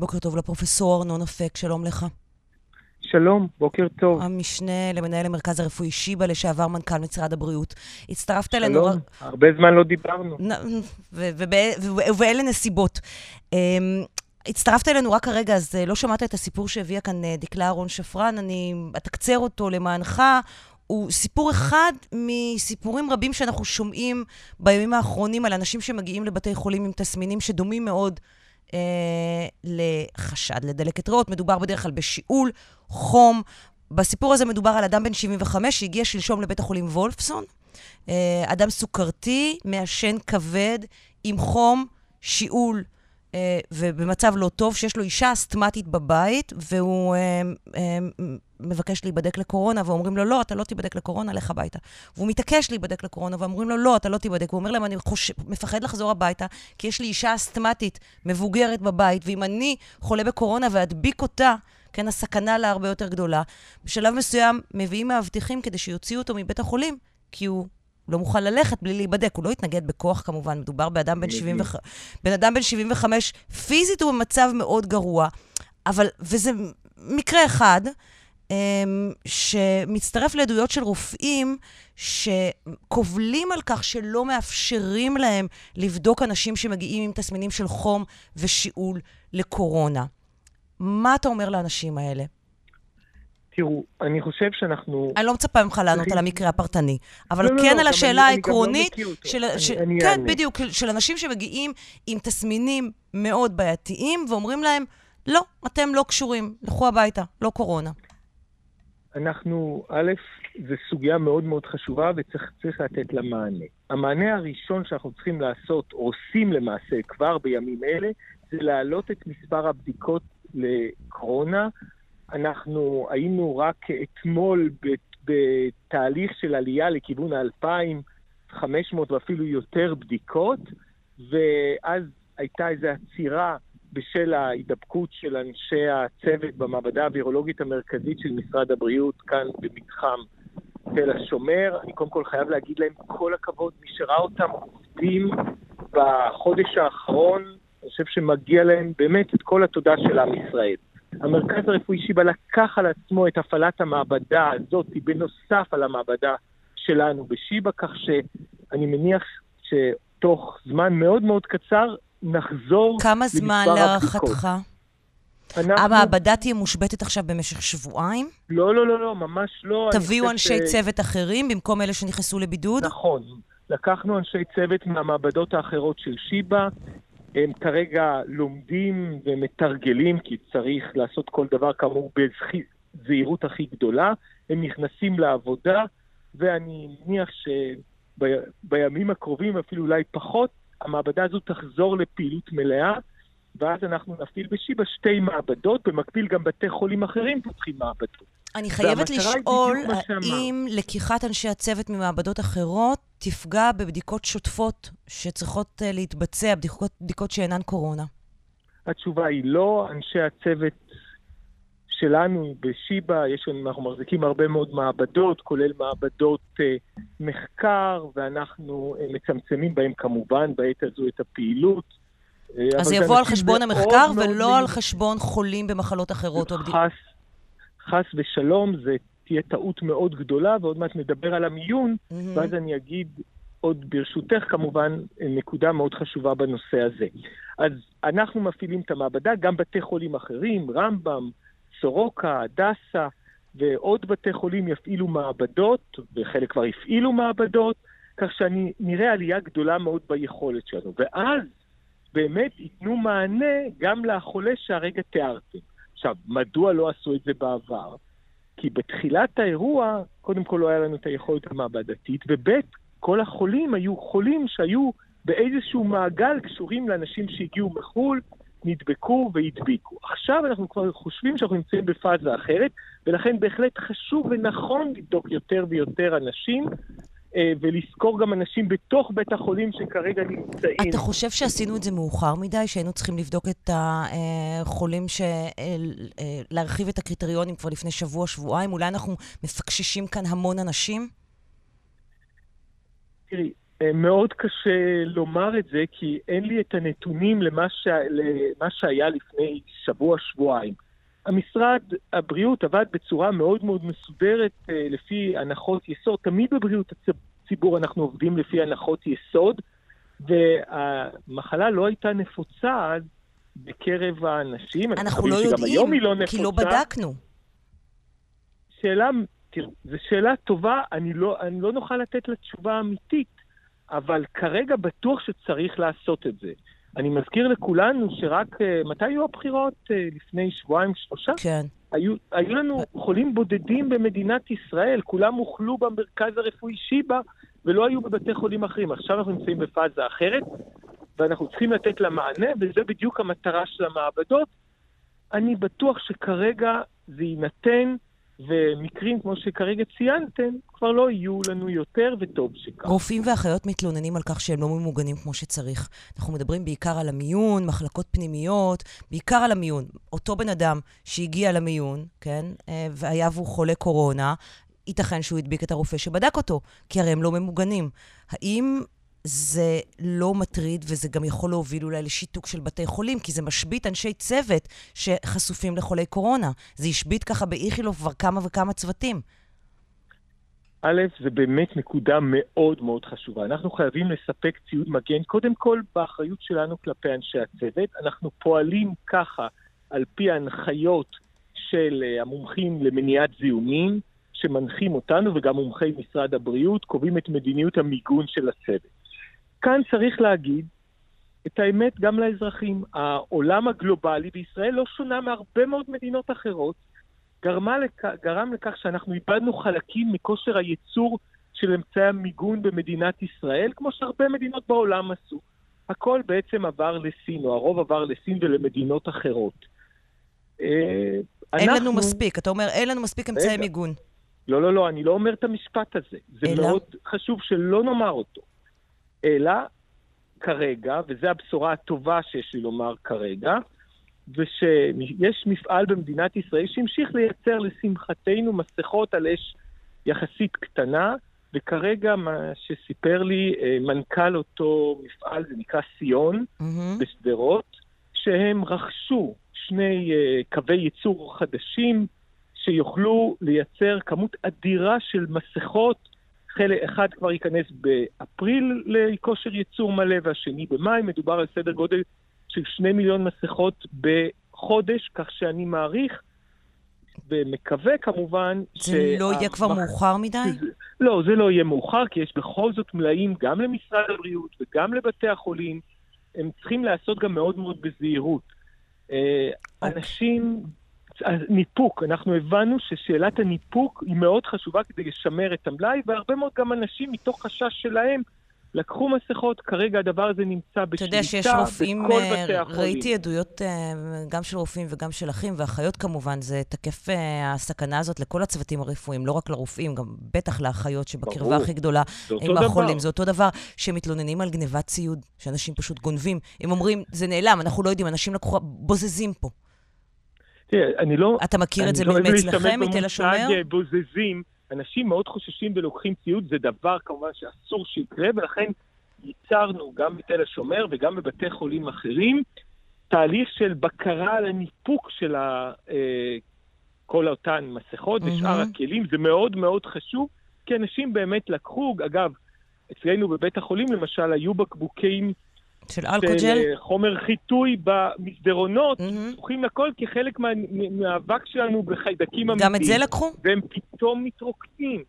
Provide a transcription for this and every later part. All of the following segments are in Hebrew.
בוקר טוב לפרופסור ארנון אפק, שלום לך. שלום, בוקר טוב. המשנה למנהל המרכז הרפואי שיבא, לשעבר מנכ"ל משרד הבריאות. הצטרפת שלום, אלינו... שלום, הרבה זמן לא דיברנו. ובאלה נסיבות. אמ, הצטרפת אלינו רק הרגע, אז אה, לא שמעת את הסיפור שהביאה כאן אה, דקלה אהרון שפרן, אני אתקצר אותו למענך. הוא סיפור אחד מסיפורים רבים שאנחנו שומעים בימים האחרונים על אנשים שמגיעים לבתי חולים עם תסמינים שדומים מאוד אה, לחשד לדלקת ריאות. מדובר בדרך כלל בשיעול, חום. בסיפור הזה מדובר על אדם בן 75 שהגיע שלשום לבית החולים וולפסון. אה, אדם סוכרתי, מעשן כבד, עם חום, שיעול. אה, ובמצב לא טוב, שיש לו אישה אסתמטית בבית, והוא אה, אה, מבקש להיבדק לקורונה, ואומרים לו, לא, אתה לא תיבדק לקורונה, לך הביתה. והוא מתעקש להיבדק לקורונה, ואומרים לו, לא, אתה לא תיבדק. הוא אומר להם, אני חוש... מפחד לחזור הביתה, כי יש לי אישה אסתמטית מבוגרת בבית, ואם אני חולה בקורונה ואדביק אותה, כן, הסכנה לה הרבה יותר גדולה. בשלב מסוים מביאים מאבטחים כדי שיוציאו אותו מבית החולים, כי הוא לא מוכן ללכת בלי להיבדק. הוא לא התנגד בכוח כמובן, מדובר באדם בן 75, בן אדם בן 75, פיזית הוא במצב מאוד גרוע, אבל, וזה מקרה אחד, אמ, שמצטרף לעדויות של רופאים שקובלים על כך שלא מאפשרים להם לבדוק אנשים שמגיעים עם תסמינים של חום ושיעול לקורונה. מה אתה אומר לאנשים האלה? תראו, אני חושב שאנחנו... אני לא מצפה ממך לענות על המקרה הפרטני, אבל לא, לא כן לא, על השאלה העקרונית לא של... אני, ש... אני כן. בדיוק, של אנשים שמגיעים עם תסמינים מאוד בעייתיים, ואומרים להם, לא, אתם לא קשורים, לכו הביתה, לא קורונה. אנחנו, א', זו סוגיה מאוד מאוד חשובה וצריך לתת לה מענה. המענה הראשון שאנחנו צריכים לעשות, או עושים למעשה כבר בימים אלה, זה להעלות את מספר הבדיקות לקורונה אנחנו היינו רק אתמול בתהליך של עלייה לכיוון ה-2,500 ואפילו יותר בדיקות, ואז הייתה איזו עצירה בשל ההידבקות של אנשי הצוות במעבדה הווירולוגית המרכזית של משרד הבריאות כאן במתחם תל השומר. אני קודם כל חייב להגיד להם כל הכבוד, מי שראה אותם עובדים בחודש האחרון, אני חושב שמגיע להם באמת את כל התודה של עם ישראל. המרכז הרפואי שיבא לקח על עצמו את הפעלת המעבדה הזאת בנוסף על המעבדה שלנו בשיבא, כך שאני מניח שתוך זמן מאוד מאוד קצר נחזור כמה זמן להערכתך? אנחנו... המעבדה תהיה מושבתת עכשיו במשך שבועיים? לא, לא, לא, לא, ממש לא. תביאו אנשי ש... צוות אחרים במקום אלה שנכנסו לבידוד? נכון. לקחנו אנשי צוות מהמעבדות האחרות של שיבא, הם כרגע לומדים ומתרגלים, כי צריך לעשות כל דבר כאמור בזהירות הכי גדולה. הם נכנסים לעבודה, ואני מניח שבימים הקרובים, אפילו אולי פחות, המעבדה הזו תחזור לפעילות מלאה, ואז אנחנו נפעיל בשיבא שתי מעבדות, במקביל גם בתי חולים אחרים פותחים מעבדות. אני חייבת לשאול, האם לקיחת אנשי הצוות ממעבדות אחרות תפגע בבדיקות שוטפות שצריכות uh, להתבצע, בדיקות, בדיקות שאינן קורונה? התשובה היא לא. אנשי הצוות שלנו בשיבא, יש לנו, אנחנו מחזיקים הרבה מאוד מעבדות, כולל מעבדות uh, מחקר, ואנחנו uh, מצמצמים בהם כמובן בעת הזו את הפעילות. אז זה יבוא על חשבון המחקר ולא על חשבון חולים במחלות אחרות. חס חס ושלום, זה תהיה טעות מאוד גדולה, ועוד מעט נדבר על המיון, mm-hmm. ואז אני אגיד עוד ברשותך כמובן נקודה מאוד חשובה בנושא הזה. אז אנחנו מפעילים את המעבדה, גם בתי חולים אחרים, רמב"ם, סורוקה, הדסה, ועוד בתי חולים יפעילו מעבדות, וחלק כבר הפעילו מעבדות, כך שאני נראה עלייה גדולה מאוד ביכולת שלנו. ואז באמת ייתנו מענה גם לחולה שהרגע תיארתם. עכשיו, מדוע לא עשו את זה בעבר? כי בתחילת האירוע, קודם כל לא היה לנו את היכולת המעבדתית, וב' כל החולים היו חולים שהיו באיזשהו מעגל קשורים לאנשים שהגיעו מחו"ל, נדבקו והדביקו. עכשיו אנחנו כבר חושבים שאנחנו נמצאים בפאזה אחרת, ולכן בהחלט חשוב ונכון לבדוק יותר ויותר אנשים אה, ולזכור גם אנשים בתוך בית החולים שכרגע נמצאים. אתה חושב שעשינו את זה מאוחר מדי, שהיינו צריכים לבדוק את החולים, ש... אה, אה, להרחיב את הקריטריונים כבר לפני שבוע, שבועיים? אולי אנחנו מפקששים כאן המון אנשים? תראי, מאוד קשה לומר את זה, כי אין לי את הנתונים למה, ש... למה שהיה לפני שבוע-שבועיים. המשרד הבריאות עבד בצורה מאוד מאוד מסודרת אה, לפי הנחות יסוד. תמיד בבריאות הציבור אנחנו עובדים לפי הנחות יסוד, והמחלה לא הייתה נפוצה אז בקרב האנשים. אנחנו לא יודעים, לא כי לא בדקנו. שאלה, תראו, זו שאלה טובה, אני לא, אני לא נוכל לתת לה תשובה אמיתית, אבל כרגע בטוח שצריך לעשות את זה. אני מזכיר לכולנו שרק, uh, מתי היו הבחירות? Uh, לפני שבועיים, שלושה? כן. היו, היו לנו חולים בודדים במדינת ישראל, כולם הוכלו במרכז הרפואי שיבא ולא היו בבתי חולים אחרים. עכשיו אנחנו נמצאים בפאזה אחרת, ואנחנו צריכים לתת לה מענה, וזה בדיוק המטרה של המעבדות. אני בטוח שכרגע זה יינתן, ומקרים כמו שכרגע ציינתם, כבר לא יהיו לנו יותר, וטוב שכך. רופאים ואחיות מתלוננים על כך שהם לא ממוגנים כמו שצריך. אנחנו מדברים בעיקר על המיון, מחלקות פנימיות, בעיקר על המיון. אותו בן אדם שהגיע למיון, כן, אה, והיה והוא חולה קורונה, ייתכן שהוא הדביק את הרופא שבדק אותו, כי הרי הם לא ממוגנים. האם זה לא מטריד, וזה גם יכול להוביל אולי לשיתוק של בתי חולים, כי זה משבית אנשי צוות שחשופים לחולי קורונה. זה השבית ככה באיכילוב כבר כמה וכמה צוותים. א', זה באמת נקודה מאוד מאוד חשובה. אנחנו חייבים לספק ציוד מגן, קודם כל באחריות שלנו כלפי אנשי הצוות. אנחנו פועלים ככה על פי ההנחיות של אה, המומחים למניעת זיהומים, שמנחים אותנו, וגם מומחי משרד הבריאות, קובעים את מדיניות המיגון של הצוות. כאן צריך להגיד את האמת גם לאזרחים. העולם הגלובלי בישראל לא שונה מהרבה מאוד מדינות אחרות, גרמה לכ... גרם לכך שאנחנו איבדנו חלקים מכושר הייצור של אמצעי המיגון במדינת ישראל, כמו שהרבה מדינות בעולם עשו. הכל בעצם עבר לסין, או הרוב עבר לסין ולמדינות אחרות. אה, אין אנחנו... לנו מספיק, אתה אומר, אין לנו מספיק אמצעי מיגון. לא, לא, לא, אני לא אומר את המשפט הזה. זה אלא? מאוד חשוב שלא נאמר אותו. אלא כרגע, וזו הבשורה הטובה שיש לי לומר כרגע, ושיש מפעל במדינת ישראל שהמשיך לייצר לשמחתנו מסכות על אש יחסית קטנה, וכרגע מה שסיפר לי אה, מנכ"ל אותו מפעל, זה נקרא סיון, mm-hmm. בשדרות, שהם רכשו שני uh, קווי ייצור חדשים שיוכלו לייצר כמות אדירה של מסכות חלק אחד כבר ייכנס באפריל לכושר ייצור מלא והשני במאי, מדובר על סדר גודל של שני מיליון מסכות בחודש, כך שאני מעריך ומקווה כמובן זה ש... זה לא יהיה כבר מאוחר מדי? זה... לא, זה לא יהיה מאוחר, כי יש בכל זאת מלאים גם למשרד הבריאות וגם לבתי החולים. הם צריכים לעשות גם מאוד מאוד בזהירות. Okay. אה, אוקיי. אנשים הניפוק, אנחנו הבנו ששאלת הניפוק היא מאוד חשובה כדי לשמר את המלאי, והרבה מאוד גם אנשים מתוך חשש שלהם לקחו מסכות, כרגע הדבר הזה נמצא בשליטה בכל בתי החולים. אתה יודע שיש רופאים, אה, ראיתי עדויות אה, גם של רופאים וגם של אחים ואחיות כמובן, זה תקף אה, הסכנה הזאת לכל הצוותים הרפואיים, לא רק לרופאים, גם בטח לאחיות שבקרבה הכי גדולה עם החולים. זה אותו דבר שמתלוננים על גנבת ציוד, שאנשים פשוט גונבים. הם אומרים, זה נעלם, אנחנו לא יודעים, אנשים לקחו, בוזזים פה. תראה, אני לא... אתה מכיר את זה לא מאצלכם, מתל השומר? אני לא במושג בוזזים. אנשים מאוד חוששים ולוקחים ציוד, זה דבר כמובן שאסור שיקרה, ולכן ייצרנו גם בתל השומר וגם בבתי חולים אחרים תהליך של בקרה על הניפוק של ה, אה, כל אותן מסכות mm-hmm. ושאר הכלים. זה מאוד מאוד חשוב, כי אנשים באמת לקחו, אגב, אצלנו בבית החולים למשל היו בקבוקים של אלכוג'ל? של חומר חיטוי במסדרונות, פתוחים mm-hmm. לכל כחלק מהמאבק שלנו בחיידקים אמיתיים. גם את זה לקחו? והם פתאום מתרוקנים.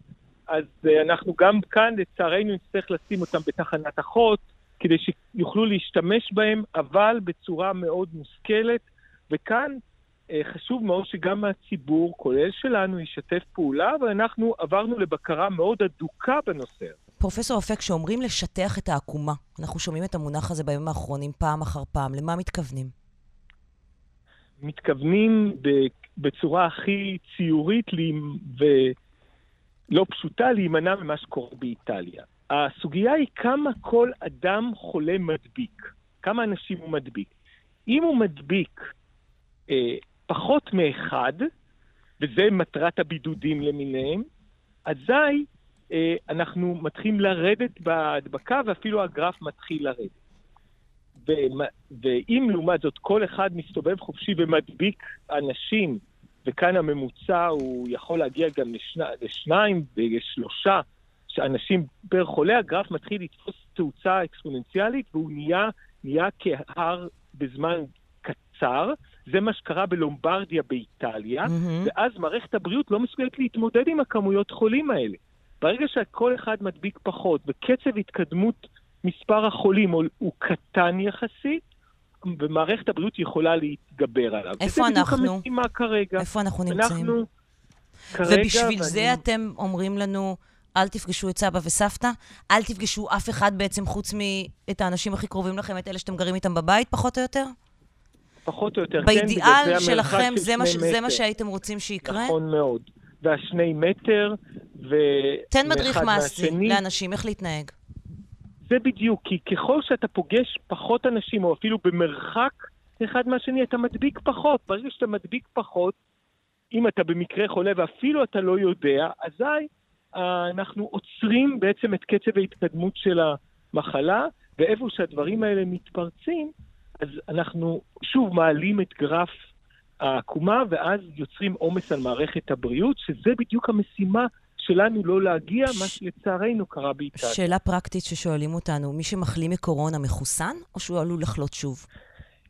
אז uh, אנחנו גם כאן, לצערנו, נצטרך לשים אותם בתחנת אחות, כדי שיוכלו להשתמש בהם, אבל בצורה מאוד מושכלת. וכאן uh, חשוב מאוד שגם הציבור, כולל שלנו, ישתף פעולה, ואנחנו עברנו לבקרה מאוד אדוקה בנושא הזה. פרופסור אפק, כשאומרים לשטח את העקומה, אנחנו שומעים את המונח הזה בימים האחרונים פעם אחר פעם, למה מתכוונים? מתכוונים בצורה הכי ציורית ולא פשוטה להימנע ממה שקורה באיטליה. הסוגיה היא כמה כל אדם חולה מדביק, כמה אנשים הוא מדביק. אם הוא מדביק אה, פחות מאחד, וזה מטרת הבידודים למיניהם, אזי אנחנו מתחילים לרדת בהדבקה, ואפילו הגרף מתחיל לרדת. ואם לעומת זאת כל אחד מסתובב חופשי ומדביק אנשים, וכאן הממוצע הוא יכול להגיע גם לשני, לשניים ולשלושה אנשים פר חולה, הגרף מתחיל לתפוס תאוצה אקספוננציאלית והוא נהיה, נהיה כהר בזמן קצר. זה מה שקרה בלומברדיה באיטליה, mm-hmm. ואז מערכת הבריאות לא מסוגלת להתמודד עם הכמויות חולים האלה. ברגע שכל אחד מדביק פחות וקצב התקדמות מספר החולים הוא, קטן יחסית, ומערכת הבריאות יכולה להתגבר עליו. איפה אנחנו? וזה בדיוק המשימה כרגע. איפה אנחנו נמצאים? אנחנו כרגע... ובשביל ואני... זה אתם אומרים לנו... אל תפגשו את סבא וסבתא, אל תפגשו אף אחד בעצם חוץ מאת האנשים הכי קרובים לכם, את אלה שאתם גרים איתם בבית, פחות או יותר? פחות או יותר, כן. באידיאל שלכם, זה, מה, זה מה שהייתם רוצים שיקרה? נכון מאוד. והשני מטר, ו... תן מדריך מעשי לאנשים, איך להתנהג. זה בדיוק, כי ככל שאתה פוגש פחות אנשים, או אפילו במרחק אחד מהשני, אתה מדביק פחות. ברגע שאתה מדביק פחות, אם אתה במקרה חולה ואפילו אתה לא יודע, אזי אה, אנחנו עוצרים בעצם את קצב ההתקדמות של המחלה, ואיפה שהדברים האלה מתפרצים, אז אנחנו שוב מעלים את גרף העקומה, ואז יוצרים עומס על מערכת הבריאות, שזה בדיוק המשימה שלנו לא להגיע, ש... מה שלצערנו קרה באיטליה. שאלה פרקטית ששואלים אותנו, מי שמחלים מקורונה מחוסן, או שהוא עלול לחלות שוב?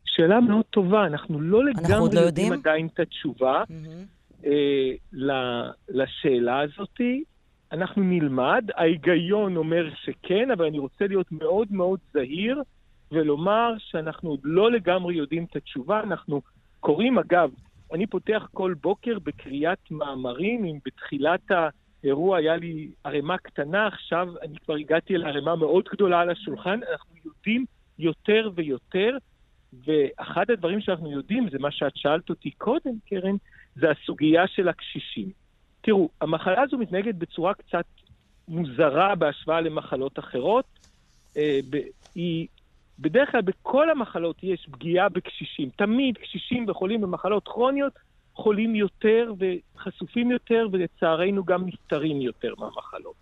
שאלה מאוד טובה, אנחנו לא לגמרי אנחנו לא יודעים עדיין את התשובה mm-hmm. אה, לשאלה הזאתי. אנחנו נלמד, ההיגיון אומר שכן, אבל אני רוצה להיות מאוד מאוד זהיר ולומר שאנחנו עוד לא לגמרי יודעים את התשובה. אנחנו קוראים, אגב, אני פותח כל בוקר בקריאת מאמרים, אם בתחילת האירוע היה לי ערימה קטנה, עכשיו אני כבר הגעתי אל ערימה מאוד גדולה על השולחן, אנחנו יודעים יותר ויותר, ואחד הדברים שאנחנו יודעים, זה מה שאת שאלת אותי קודם, קרן, זה הסוגיה של הקשישים. תראו, המחלה הזו מתנהגת בצורה קצת מוזרה בהשוואה למחלות אחרות. אה, היא, בדרך כלל בכל המחלות יש פגיעה בקשישים. תמיד קשישים וחולים במחלות כרוניות חולים יותר וחשופים יותר, ולצערנו גם נפטרים יותר מהמחלות.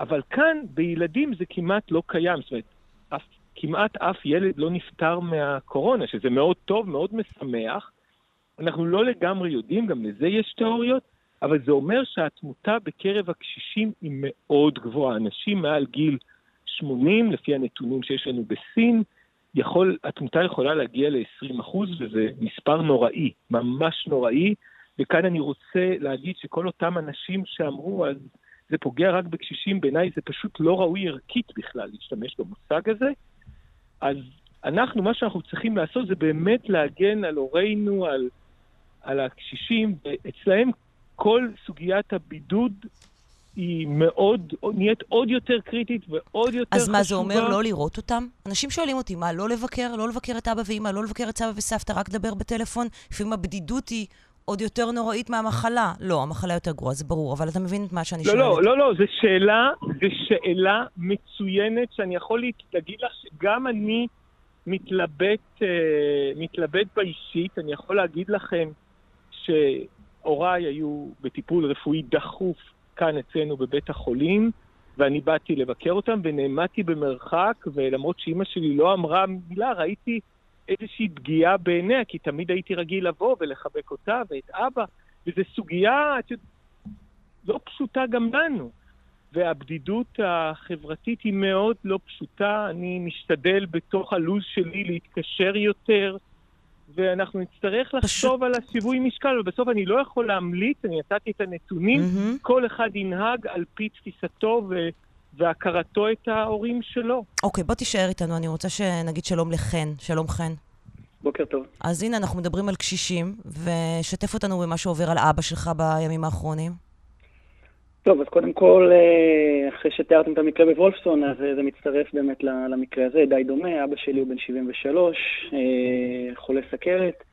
אבל כאן, בילדים זה כמעט לא קיים. זאת אומרת, אף, כמעט אף ילד לא נפטר מהקורונה, שזה מאוד טוב, מאוד משמח. אנחנו לא לגמרי יודעים, גם לזה יש תיאוריות, אבל זה אומר שהתמותה בקרב הקשישים היא מאוד גבוהה. אנשים מעל גיל 80, לפי הנתונים שיש לנו בסין, יכול, התמותה יכולה להגיע ל-20 וזה מספר נוראי, ממש נוראי. וכאן אני רוצה להגיד שכל אותם אנשים שאמרו, אז זה פוגע רק בקשישים, בעיניי זה פשוט לא ראוי ערכית בכלל להשתמש במושג הזה. אז אנחנו, מה שאנחנו צריכים לעשות זה באמת להגן על הורינו, על, על הקשישים, ואצלהם כל סוגיית הבידוד היא מאוד, נהיית עוד יותר קריטית ועוד יותר אז חשובה. אז מה זה אומר, לא לראות אותם? אנשים שואלים אותי, מה, לא לבקר? לא לבקר את אבא ואמא, לא לבקר את סבא וסבתא, רק לדבר בטלפון? לפעמים הבדידות היא עוד יותר נוראית מהמחלה. לא, המחלה יותר גרועה, זה ברור, אבל אתה מבין את מה שאני לא, שואלת. לא, לא, לא, זו שאלה, זו שאלה מצוינת, שאני יכול להגיד לך שגם אני מתלבט, אה, מתלבט באישית, אני יכול להגיד לכם ש... הוריי היו בטיפול רפואי דחוף כאן אצלנו בבית החולים, ואני באתי לבקר אותם ונעמדתי במרחק, ולמרות שאימא שלי לא אמרה מילה, ראיתי איזושהי פגיעה בעיניה, כי תמיד הייתי רגיל לבוא ולחבק אותה ואת אבא, וזו סוגיה, את לא פשוטה גם לנו. והבדידות החברתית היא מאוד לא פשוטה. אני משתדל בתוך הלו"ז שלי להתקשר יותר, ואנחנו נצטרך לחשוב על השיווי משקל, ובסוף אני לא יכול להמליץ, אני נתתי את הנתונים, mm-hmm. כל אחד ינהג על פי תפיסתו ו... והכרתו את ההורים שלו. אוקיי, okay, בוא תישאר איתנו, אני רוצה שנגיד שלום לחן. שלום חן. בוקר טוב. אז הנה, אנחנו מדברים על קשישים, ושתף אותנו במה שעובר על אבא שלך בימים האחרונים. טוב, אז קודם כל, אה, אחרי שתיארתם את המקרה בוולפסון, אז אה, זה מצטרף באמת למקרה הזה, די דומה. אבא שלי הוא בן 73, אה, חולה סכרת,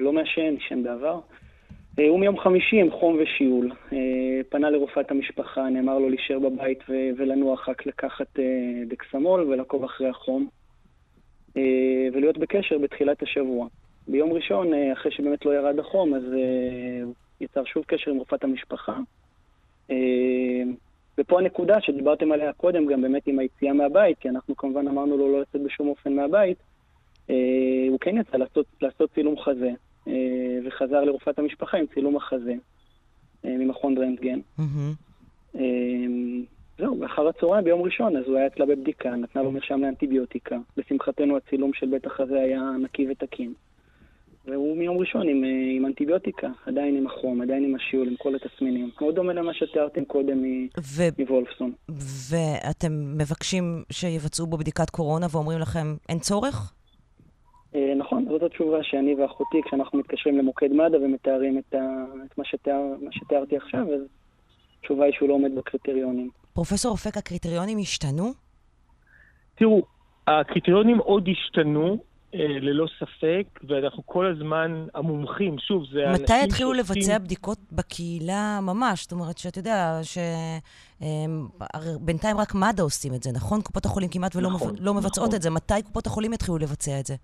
לא מעשן, עישן בעבר. הוא מיום חמישי עם חום ושיעול. פנה לרופאת המשפחה, נאמר לו להישאר בבית ולנוח, רק לקחת דקסמול ולעקוב אחרי החום, ולהיות בקשר בתחילת השבוע. ביום ראשון, אחרי שבאמת לא ירד החום, אז יצר שוב קשר עם רופאת המשפחה, ופה הנקודה שדיברתם עליה קודם, גם באמת עם היציאה מהבית, כי אנחנו כמובן אמרנו לו לא לצאת בשום אופן מהבית, הוא כן יצא לעשות, לעשות צילום חזה, וחזר לרופאת המשפחה עם צילום החזה ממכון רנטגן. Mm-hmm. זהו, ואחר הצהריים ביום ראשון, אז הוא היה אצלה בבדיקה, נתנה לו מרשם לאנטיביוטיקה. לשמחתנו הצילום של בית החזה היה נקי ותקין. והוא מיום ראשון עם, אה, עם אנטיביוטיקה, עדיין עם החום, עדיין עם השיעול, עם כל התסמינים. מאוד דומה למה שתיארתם קודם ו... מוולפסון. ואתם מבקשים שיבצעו בו בדיקת קורונה ואומרים לכם, אין צורך? אה, נכון, זאת התשובה שאני ואחותי, כשאנחנו מתקשרים למוקד מד"א ומתארים את, ה... את מה, שתיאר... מה שתיארתי עכשיו, אז התשובה היא שהוא לא עומד בקריטריונים. פרופסור אופק, הקריטריונים השתנו? תראו, הקריטריונים עוד השתנו, ללא ספק, ואנחנו כל הזמן, המומחים, שוב, זה אנשים מתי התחילו שעושים... לבצע בדיקות בקהילה ממש? זאת אומרת, שאתה יודע, שבינתיים רק מד"א עושים את זה, נכון? קופות החולים כמעט ולא נכון, מב... לא מבצעות נכון. את זה. מתי קופות החולים יתחילו לבצע את זה?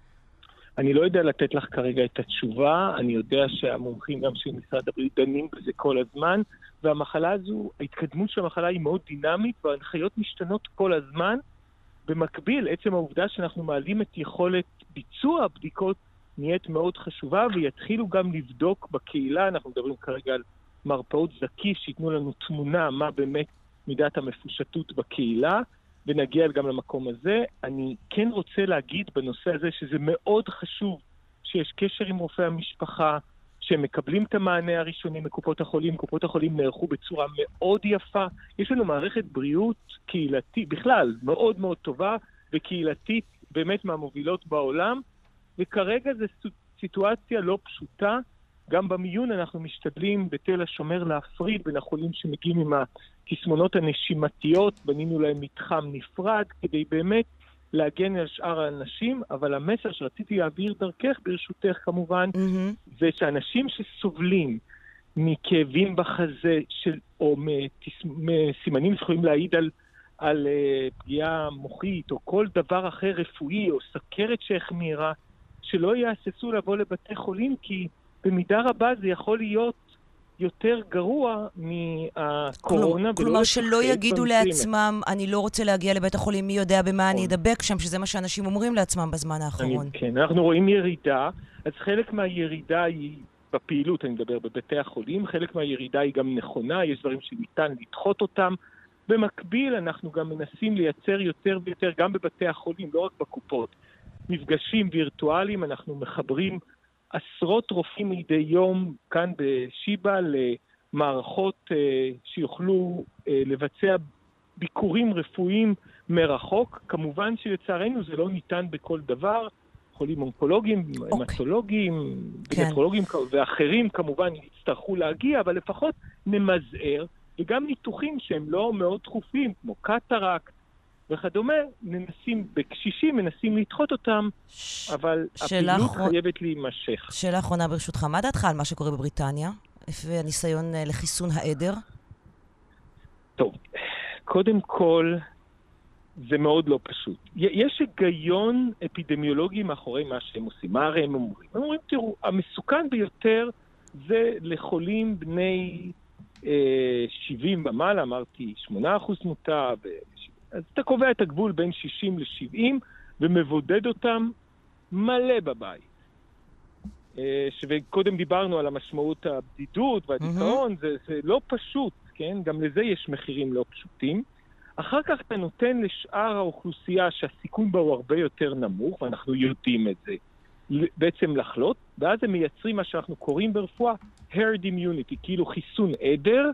אני לא יודע לתת לך כרגע את התשובה, אני יודע שהמומחים גם של משרד הבריאות דנים בזה כל הזמן, והמחלה הזו, ההתקדמות של המחלה היא מאוד דינמית, וההנחיות משתנות כל הזמן. במקביל, עצם העובדה שאנחנו מעלים את יכולת ביצוע הבדיקות נהיית מאוד חשובה, ויתחילו גם לבדוק בקהילה, אנחנו מדברים כרגע על מרפאות זקי, שייתנו לנו תמונה מה באמת מידת המפושטות בקהילה, ונגיע גם למקום הזה. אני כן רוצה להגיד בנושא הזה שזה מאוד חשוב שיש קשר עם רופאי המשפחה, שהם מקבלים את המענה הראשוני מקופות החולים. קופות החולים נערכו בצורה מאוד יפה. יש לנו מערכת בריאות קהילתית, בכלל, מאוד מאוד טובה וקהילתית, באמת מהמובילות בעולם, וכרגע זו סיטואציה לא פשוטה. גם במיון אנחנו משתדלים בתל השומר להפריד בין החולים שמגיעים עם התסמונות הנשימתיות, בנינו להם מתחם נפרד, כדי באמת להגן על שאר האנשים, אבל המסר שרציתי להעביר דרכך, ברשותך כמובן, mm-hmm. זה שאנשים שסובלים מכאבים בחזה של, או מסימנים שיכולים להעיד על, על uh, פגיעה מוחית, או כל דבר אחר רפואי, או סכרת שהחמירה, שלא יהססו לבוא לבתי חולים, כי במידה רבה זה יכול להיות יותר גרוע מהקורונה. כלומר, שלא יגידו לעצמם, אני לא רוצה להגיע לבית החולים, מי יודע במה אני נכון. אדבק שם, שזה מה שאנשים אומרים לעצמם בזמן האחרון. כן, אנחנו רואים ירידה, אז חלק מהירידה היא בפעילות, אני מדבר בבתי החולים, חלק מהירידה היא גם נכונה, יש דברים שניתן לדחות אותם. במקביל, אנחנו גם מנסים לייצר יותר ויותר, גם בבתי החולים, לא רק בקופות, מפגשים וירטואליים, אנחנו מחברים עשרות רופאים מדי יום כאן בשיבא למערכות uh, שיוכלו uh, לבצע ביקורים רפואיים מרחוק. כמובן שלצערנו זה לא ניתן בכל דבר. חולים אונקולוגיים, okay. אוקיי. המטולוגיים, כן. ואחרים כמובן יצטרכו להגיע, אבל לפחות נמזער, וגם ניתוחים שהם לא מאוד דחופים, כמו קטרקט, וכדומה, מנסים, בקשישים מנסים לדחות אותם. אבל הפעילות אחר... חייבת להימשך. שאלה אחרונה ברשותך, מה דעתך על מה שקורה בבריטניה? והניסיון אה, לחיסון העדר? טוב, קודם כל, זה מאוד לא פשוט. יש היגיון אפידמיולוגי מאחורי מה שהם עושים. מה הרי הם אומרים? הם אומרים, תראו, המסוכן ביותר זה לחולים בני אה, 70 ומעלה, אמרתי 8% תמותה, אז אתה קובע את הגבול בין 60 ל-70 ומבודד אותם מלא בבית. אה, וקודם דיברנו על המשמעות הבדידות והדיכאון, mm-hmm. זה, זה לא פשוט, כן? גם לזה יש מחירים לא פשוטים. אחר כך אתה נותן לשאר האוכלוסייה שהסיכון בה הוא הרבה יותר נמוך, ואנחנו יודעים את זה, בעצם לחלות, ואז הם מייצרים מה שאנחנו קוראים ברפואה herd immunity, כאילו חיסון עדר,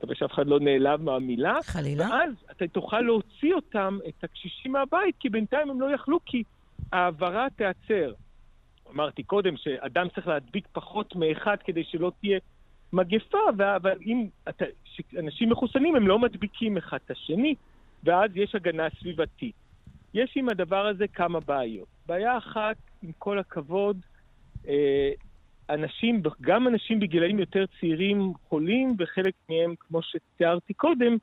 מקווה שאף אחד לא נעלב מהמילה. חלילה. ואז אתה תוכל להוציא אותם, את הקשישים מהבית, כי בינתיים הם לא יכלו, כי ההעברה תיעצר. אמרתי קודם שאדם צריך להדביק פחות מאחד כדי שלא תהיה מגפה, אבל אם אתה, אנשים מחוסנים הם לא מדביקים אחד את השני, ואז יש הגנה סביבתית. יש עם הדבר הזה כמה בעיות. בעיה אחת, עם כל הכבוד, אה, אנשים, גם אנשים בגילאים יותר צעירים חולים, וחלק מהם, כמו שתיארתי קודם,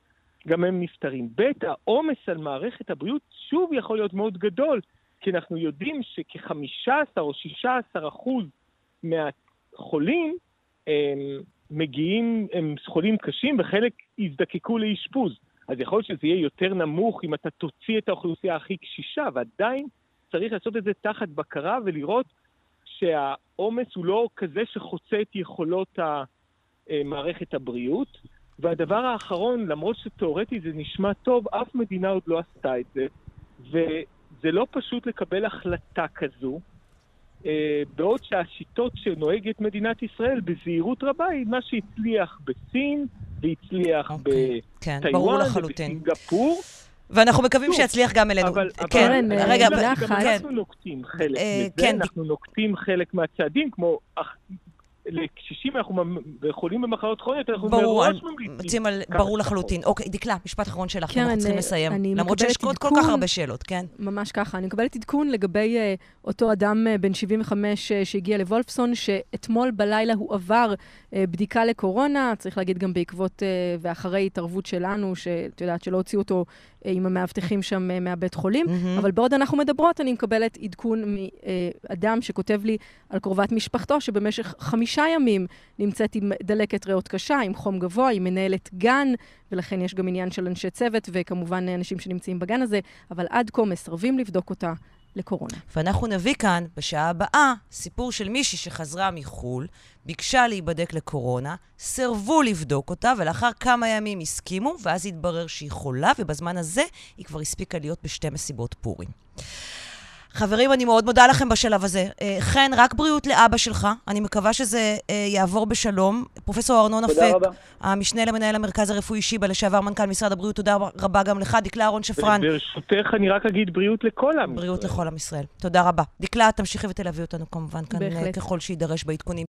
גם הם נפטרים. ב', העומס על מערכת הבריאות שוב יכול להיות מאוד גדול, כי אנחנו יודעים שכ-15 או 16 אחוז מהחולים הם מגיעים, הם חולים קשים וחלק יזדקקו לאשפוז. אז יכול להיות שזה יהיה יותר נמוך אם אתה תוציא את האוכלוסייה הכי קשישה, ועדיין צריך לעשות את זה תחת בקרה ולראות שהעומס הוא לא כזה שחוצה את יכולות מערכת הבריאות. והדבר האחרון, למרות שתאורטית זה נשמע טוב, אף מדינה עוד לא עשתה את זה, וזה לא פשוט לקבל החלטה כזו, אה, בעוד שהשיטות שנוהגת מדינת ישראל בזהירות רבה היא מה שהצליח בסין, והצליח okay. אוקיי, כן, בטיוואן, ובסינגפור. ואנחנו מקווים שיצליח גם אלינו. אבל, כן, אבל, רגע, אבל, כן. גם אנחנו נוקטים חלק אה, מזה, כן. אנחנו נוקטים חלק מהצעדים, כמו לקשישים אנחנו וחולים במחלות כרוניות, אנחנו ברור, מראש ממליצים. ברור. לחלוטין. אוקיי, דקלה, משפט אחרון שלך, כן, אנחנו צריכים אני- לסיים. אני למרות שיש עוד כל כך. הרבה שאלות, כן? ממש ככה. אני מקבלת עדכון לגבי אותו אדם בן 75 uh, שהגיע לוולפסון, שאתמול בלילה הוא עבר בדיקה לקורונה, צריך להגיד גם בעקבות ואחרי התערבות שלנו, שאת יודעת שלא הוציאו אותו עם המאבטחים שם uh, מהבית חולים. מהמם. אבל בעוד אנחנו מדברות, אני מקבלת עדכון מאדם שכותב לי על קרובת משפחתו, שבמשך חמישה ימים נמצאת עם דלקת ריאות קשה, עם חום גבוה, היא מנהלת גן, ולכן יש גם עניין של אנשי צוות, וכמובן אנשים שנמצאים בגן הזה, אבל עד כה מסרבים לבדוק אותה לקורונה. ואנחנו נביא כאן, בשעה הבאה, סיפור של מישהי שחזרה מחו"ל, ביקשה להיבדק לקורונה, סירבו לבדוק אותה, ולאחר כמה ימים הסכימו, ואז התברר שהיא חולה, ובזמן הזה היא כבר הספיקה להיות בשתי מסיבות פורים. חברים, אני מאוד מודה לכם בשלב הזה. אה, חן, רק בריאות לאבא שלך. אני מקווה שזה אה, יעבור בשלום. פרופסור ארנון אפק. המשנה למנהל המרכז הרפואי שיבא, לשעבר מנכ"ל משרד הבריאות, תודה רבה גם לך. דקלה אהרון שפרן, ברשותך, אני רק אגיד בריאות לכל עם בריאות ישראל. לכל עם ישראל. תודה רבה. דקלה, תמשיכי ותלווי אותנו כמובן כאן, אה, בהחלט. ככל שיידרש בעדכונים.